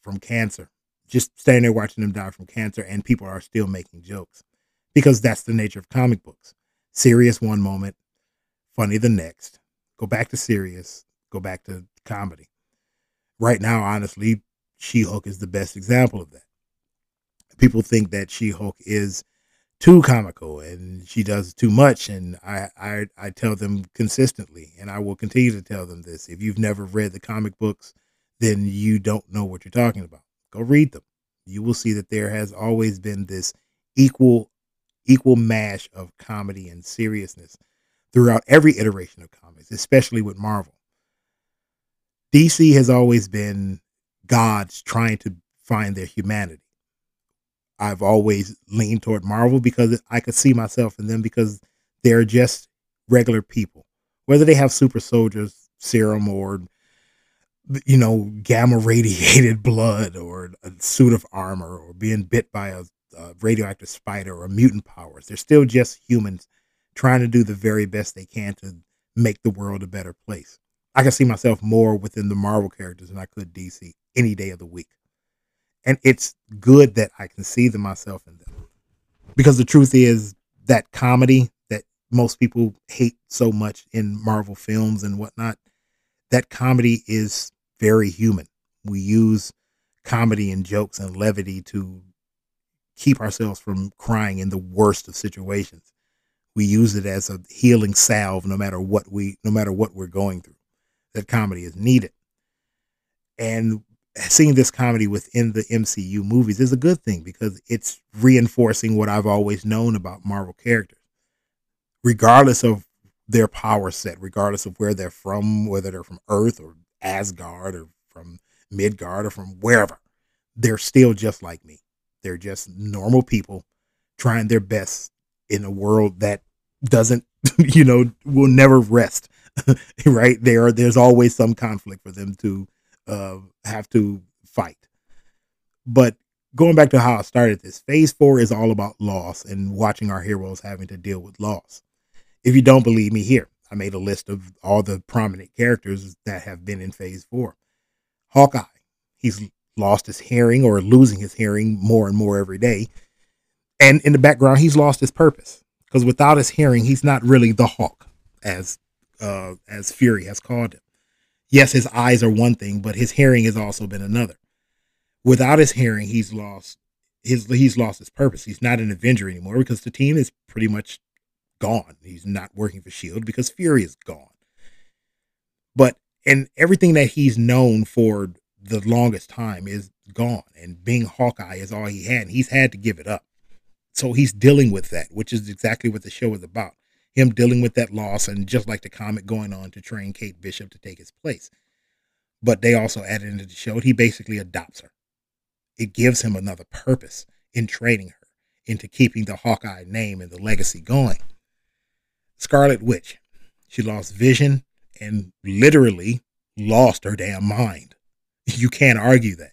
from cancer, just standing there watching them die from cancer, and people are still making jokes because that's the nature of comic books. Serious one moment, funny the next, go back to serious, go back to comedy. Right now, honestly, she Hulk is the best example of that. People think that She Hulk is too comical and she does too much, and I, I I tell them consistently, and I will continue to tell them this: if you've never read the comic books, then you don't know what you're talking about. Go read them. You will see that there has always been this equal equal mash of comedy and seriousness throughout every iteration of comics, especially with Marvel. DC has always been gods trying to find their humanity. I've always leaned toward Marvel because I could see myself in them because they're just regular people. Whether they have super soldiers serum or you know gamma radiated blood or a suit of armor or being bit by a, a radioactive spider or mutant powers, they're still just humans trying to do the very best they can to make the world a better place. I can see myself more within the Marvel characters than I could DC any day of the week. And it's good that I can see them myself in them. Because the truth is that comedy that most people hate so much in Marvel films and whatnot, that comedy is very human. We use comedy and jokes and levity to keep ourselves from crying in the worst of situations. We use it as a healing salve no matter what we no matter what we're going through. That comedy is needed. And seeing this comedy within the MCU movies is a good thing because it's reinforcing what I've always known about Marvel characters. Regardless of their power set, regardless of where they're from, whether they're from Earth or Asgard or from Midgard or from wherever, they're still just like me. They're just normal people trying their best in a world that doesn't, you know, will never rest. right? There there's always some conflict for them to uh, have to fight. But going back to how I started this, phase four is all about loss and watching our heroes having to deal with loss. If you don't believe me, here, I made a list of all the prominent characters that have been in phase four. Hawkeye, he's lost his hearing or losing his hearing more and more every day. And in the background, he's lost his purpose. Because without his hearing, he's not really the Hawk, as uh, as Fury has called him. Yes, his eyes are one thing, but his hearing has also been another. Without his hearing, he's lost his he's lost his purpose. He's not an Avenger anymore because the team is pretty much gone. He's not working for Shield because Fury is gone. But and everything that he's known for the longest time is gone. And being Hawkeye is all he had. And he's had to give it up. So he's dealing with that, which is exactly what the show is about. Him dealing with that loss and just like the comic going on to train Kate Bishop to take his place. But they also added into the show, that he basically adopts her. It gives him another purpose in training her, into keeping the Hawkeye name and the legacy going. Scarlet Witch, she lost vision and literally lost her damn mind. You can't argue that.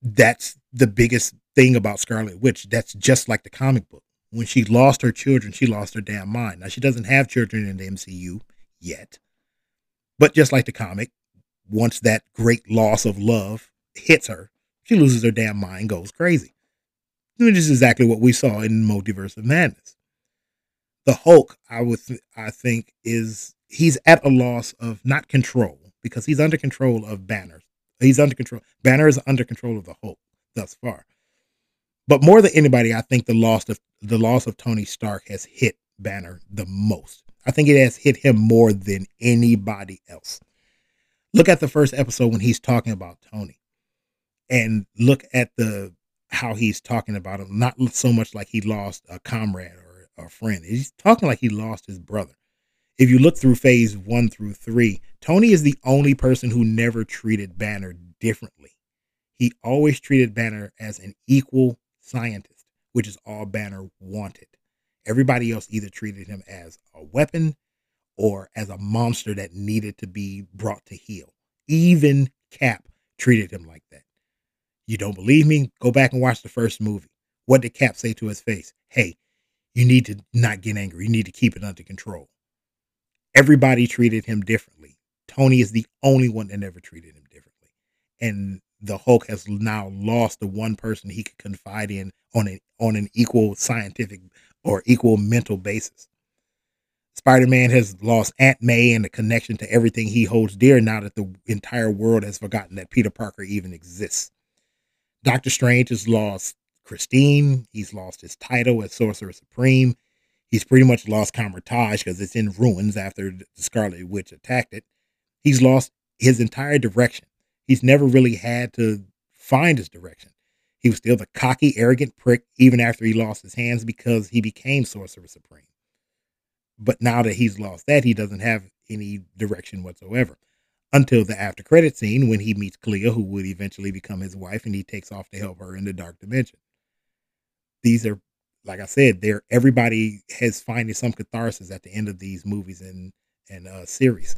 That's the biggest thing about Scarlet Witch. That's just like the comic book. When she lost her children, she lost her damn mind. Now, she doesn't have children in the MCU yet. But just like the comic, once that great loss of love hits her, she loses her damn mind, goes crazy. Which is exactly what we saw in Multiverse of Madness. The Hulk, I would, th- I think, is he's at a loss of not control because he's under control of Banner. He's under control. Banner is under control of the Hulk thus far. But more than anybody, I think the loss of the loss of Tony Stark has hit Banner the most. I think it has hit him more than anybody else. Look at the first episode when he's talking about Tony, and look at the how he's talking about him. Not so much like he lost a comrade or a friend. He's talking like he lost his brother if you look through phase one through three, Tony is the only person who never treated Banner differently. He always treated Banner as an equal scientist, which is all Banner wanted. Everybody else either treated him as a weapon or as a monster that needed to be brought to heel. Even Cap treated him like that. You don't believe me? Go back and watch the first movie. What did Cap say to his face? Hey, you need to not get angry. You need to keep it under control everybody treated him differently. Tony is the only one that never treated him differently. And the Hulk has now lost the one person he could confide in on an on an equal scientific or equal mental basis. Spider-Man has lost Aunt May and the connection to everything he holds dear now that the entire world has forgotten that Peter Parker even exists. Doctor Strange has lost Christine. He's lost his title as Sorcerer Supreme. He's pretty much lost Kamar-Taj because it's in ruins after the Scarlet Witch attacked it. He's lost his entire direction. He's never really had to find his direction. He was still the cocky, arrogant prick even after he lost his hands because he became Sorcerer Supreme. But now that he's lost that, he doesn't have any direction whatsoever. Until the after credit scene when he meets Clea, who would eventually become his wife, and he takes off to help her in the dark dimension. These are like I said, there everybody has finding some catharsis at the end of these movies and and uh, series.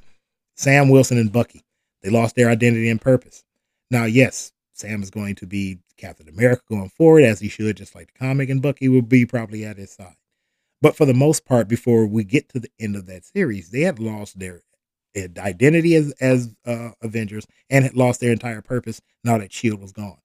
Sam Wilson and Bucky, they lost their identity and purpose. Now, yes, Sam is going to be Captain America going forward, as he should, just like the comic, and Bucky will be probably at his side. But for the most part, before we get to the end of that series, they had lost their identity as as uh, Avengers and had lost their entire purpose now that Shield was gone.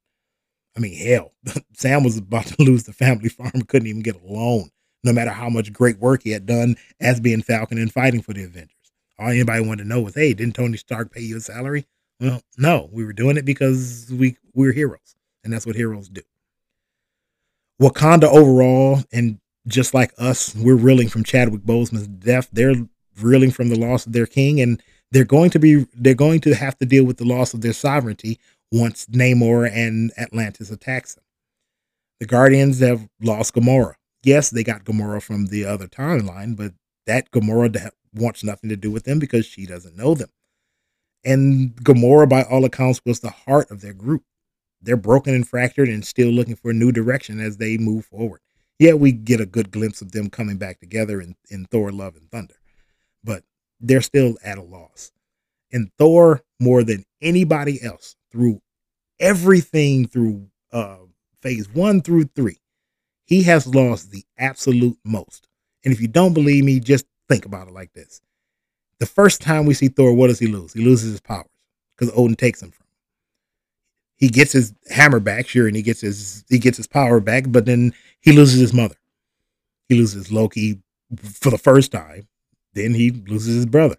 I mean, hell, Sam was about to lose the family farm, couldn't even get a loan, no matter how much great work he had done as being Falcon and fighting for the Avengers. All anybody wanted to know was, hey, didn't Tony Stark pay you a salary? Well, no, we were doing it because we we're heroes, and that's what heroes do. Wakanda overall, and just like us, we're reeling from Chadwick Boseman's death. They're reeling from the loss of their king, and they're going to be they're going to have to deal with the loss of their sovereignty once Namor and Atlantis attacks them. The Guardians have lost Gamora. Yes, they got Gamora from the other timeline, but that Gamora wants nothing to do with them because she doesn't know them. And Gamora, by all accounts, was the heart of their group. They're broken and fractured and still looking for a new direction as they move forward. Yeah, we get a good glimpse of them coming back together in, in Thor Love and Thunder, but they're still at a loss. And Thor, more than anybody else, through everything through uh, phase one through three, he has lost the absolute most. And if you don't believe me, just think about it like this. The first time we see Thor, what does he lose? He loses his powers because Odin takes him from him. He gets his hammer back, sure, and he gets his he gets his power back, but then he loses his mother. He loses Loki for the first time. Then he loses his brother.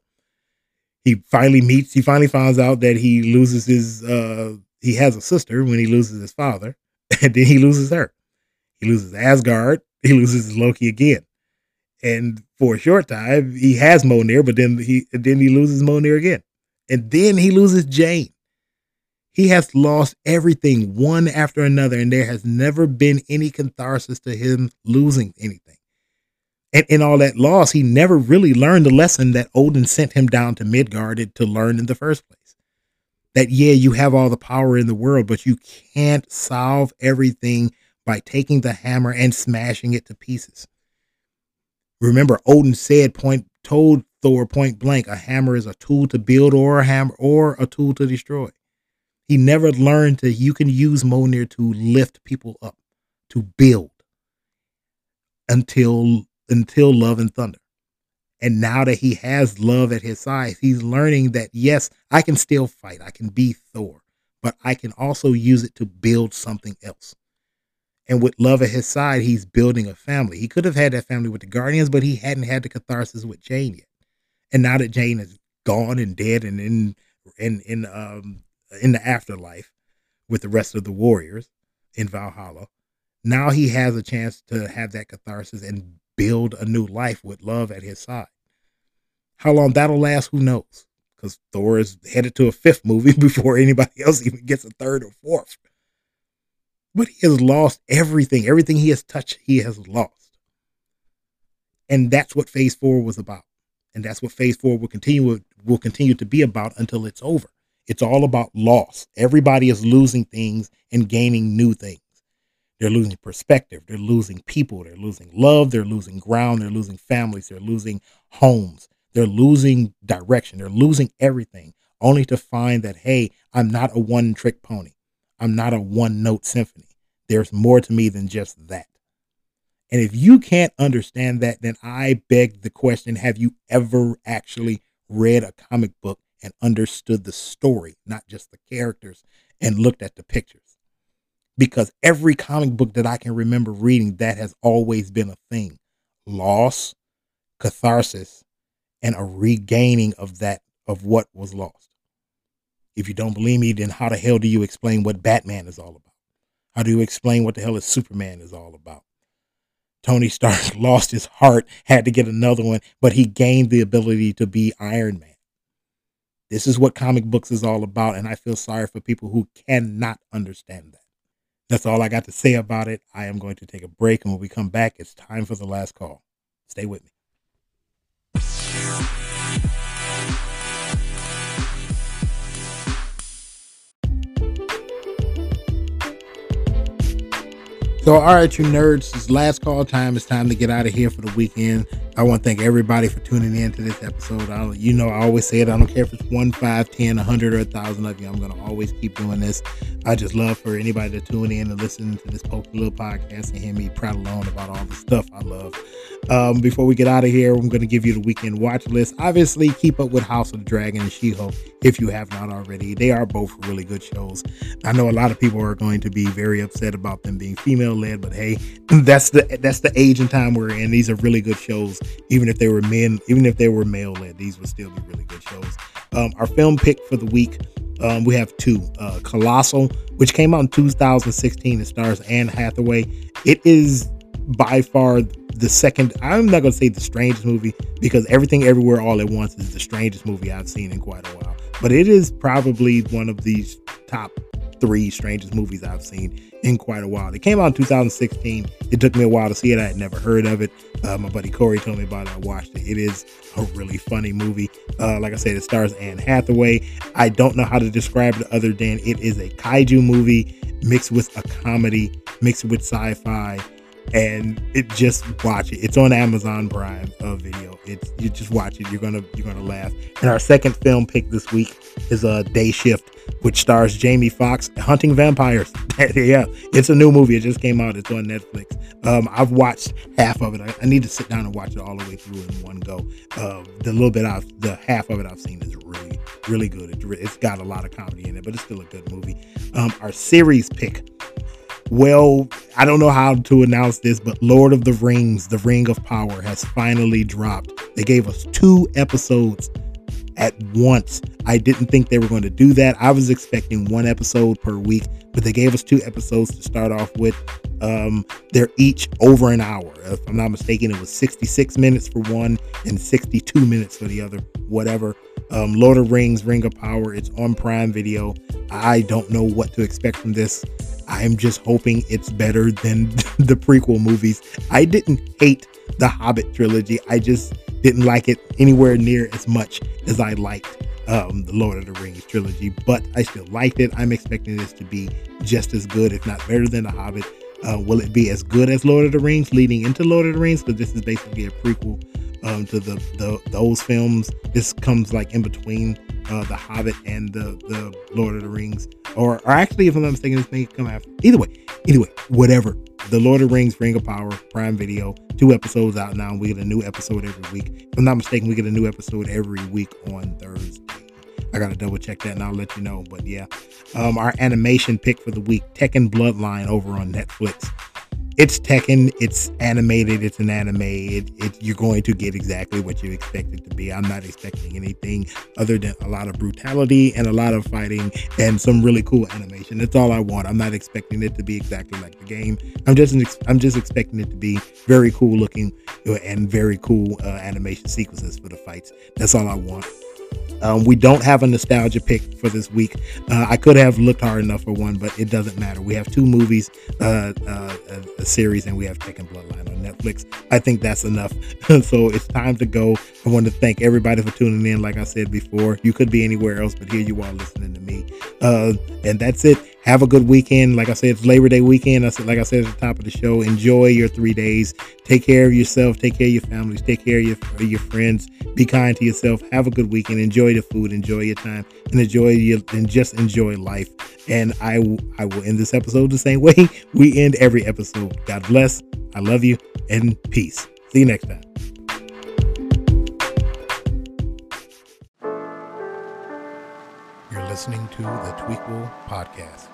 He finally meets, he finally finds out that he loses his, uh, he has a sister when he loses his father, and then he loses her. He loses Asgard. He loses Loki again. And for a short time, he has Mjolnir, but then he then he loses Mjolnir again. And then he loses Jane. He has lost everything one after another, and there has never been any catharsis to him losing anything. And in all that loss, he never really learned the lesson that Odin sent him down to Midgard to learn in the first place. That, yeah, you have all the power in the world, but you can't solve everything by taking the hammer and smashing it to pieces. Remember, Odin said, point, told Thor point blank, a hammer is a tool to build or a hammer or a tool to destroy. He never learned that you can use Mjolnir to lift people up, to build until until Love and Thunder. And now that he has love at his side, he's learning that yes, I can still fight. I can be Thor, but I can also use it to build something else. And with love at his side, he's building a family. He could have had that family with the Guardians, but he hadn't had the catharsis with Jane yet. And now that Jane is gone and dead and in in in um in the afterlife with the rest of the warriors in Valhalla. Now he has a chance to have that catharsis and build a new life with love at his side. How long that'll last, who knows? Because Thor is headed to a fifth movie before anybody else even gets a third or fourth. But he has lost everything. Everything he has touched, he has lost. And that's what phase four was about. And that's what phase four will continue will continue to be about until it's over. It's all about loss. Everybody is losing things and gaining new things. They're losing perspective. They're losing people. They're losing love. They're losing ground. They're losing families. They're losing homes. They're losing direction. They're losing everything only to find that, hey, I'm not a one trick pony. I'm not a one note symphony. There's more to me than just that. And if you can't understand that, then I beg the question have you ever actually read a comic book and understood the story, not just the characters, and looked at the pictures. Because every comic book that I can remember reading, that has always been a thing loss, catharsis, and a regaining of that, of what was lost. If you don't believe me, then how the hell do you explain what Batman is all about? How do you explain what the hell is Superman is all about? Tony Stark lost his heart, had to get another one, but he gained the ability to be Iron Man. This is what comic books is all about, and I feel sorry for people who cannot understand that. That's all I got to say about it. I am going to take a break, and when we come back, it's time for the last call. Stay with me. So, all right, you nerds, it's last call time. It's time to get out of here for the weekend. I want to thank everybody for tuning in to this episode. I, you know, I always say it. I don't care if it's one, five, ten, a hundred, or a thousand of you. I'm going to always keep doing this. I just love for anybody to tune in and listen to this pokey little podcast and hear me prattle on about all the stuff I love. Um, before we get out of here, I'm going to give you the weekend watch list. Obviously, keep up with House of the Dragon and She-Hulk if you have not already. They are both really good shows. I know a lot of people are going to be very upset about them being female led, but hey, that's the that's the age and time we're in. These are really good shows. Even if they were men, even if they were male led, these would still be really good shows. Um, our film pick for the week. Um, we have two uh, Colossal, which came out in 2016. It stars Anne Hathaway. It is by far the second i'm not going to say the strangest movie because everything everywhere all at once is the strangest movie i've seen in quite a while. But it is probably one of these top three strangest movies i've seen in quite a while. It came out in 2016 it took me a while to see it. I had never heard of it. Uh, my buddy corey told me about it. I watched it. It is a really funny movie. Uh, like i said it stars anne hathaway. I don't know how to describe it other than it is a kaiju movie mixed with a comedy mixed with sci-fi and it just watch it. It's on Amazon Prime uh, Video. It's you just watch it. You're gonna you're gonna laugh. And our second film pick this week is a uh, Day Shift, which stars Jamie Foxx hunting vampires. yeah, it's a new movie. It just came out. It's on Netflix. Um, I've watched half of it. I, I, need to sit down and watch it all the way through in one go. Uh, the little bit I've the half of it I've seen is really really good. It, it's got a lot of comedy in it, but it's still a good movie. Um, our series pick Well, I don't know how to announce this, but Lord of the Rings, The Ring of Power, has finally dropped. They gave us two episodes at once. I didn't think they were going to do that. I was expecting one episode per week, but they gave us two episodes to start off with. Um, they're each over an hour. If I'm not mistaken, it was 66 minutes for one and 62 minutes for the other, whatever. Um, Lord of Rings, Ring of Power, it's on Prime Video. I don't know what to expect from this. I'm just hoping it's better than the prequel movies. I didn't hate the Hobbit trilogy. I just didn't like it anywhere near as much as I liked um, the Lord of the Rings trilogy, but I still liked it. I'm expecting this to be just as good, if not better than The Hobbit. Uh, will it be as good as Lord of the Rings leading into Lord of the Rings? Because this is basically a prequel um, to the, the those films. This comes like in between uh, the Hobbit and the the Lord of the Rings, or or actually, if I'm not mistaken, this may come after. Either way, anyway, whatever. The Lord of the Rings, Ring of Power, Prime Video, two episodes out now. We get a new episode every week. If I'm not mistaken, we get a new episode every week on Thursday. I gotta double check that and I'll let you know. But yeah, um, our animation pick for the week: Tekken Bloodline over on Netflix it's Tekken, it's animated, it's an anime. It, it, you're going to get exactly what you expect it to be. I'm not expecting anything other than a lot of brutality and a lot of fighting and some really cool animation. That's all I want. I'm not expecting it to be exactly like the game. I'm just I'm just expecting it to be very cool looking and very cool uh, animation sequences for the fights. That's all I want. Um, we don't have a nostalgia pick for this week. Uh, I could have looked hard enough for one, but it doesn't matter. We have two movies, uh, uh, a, series, and we have Tekken Bloodline on Netflix. I think that's enough. so it's time to go. I want to thank everybody for tuning in. Like I said before, you could be anywhere else, but here you are listening to me. Uh, and that's it have a good weekend. Like I said, it's Labor Day weekend. I said, like I said at the top of the show, enjoy your three days. Take care of yourself. Take care of your families. Take care of your, your friends. Be kind to yourself. Have a good weekend. Enjoy the food. Enjoy your time, and enjoy your and just enjoy life. And I I will end this episode the same way we end every episode. God bless. I love you and peace. See you next time. You're listening to the Tweequel Podcast.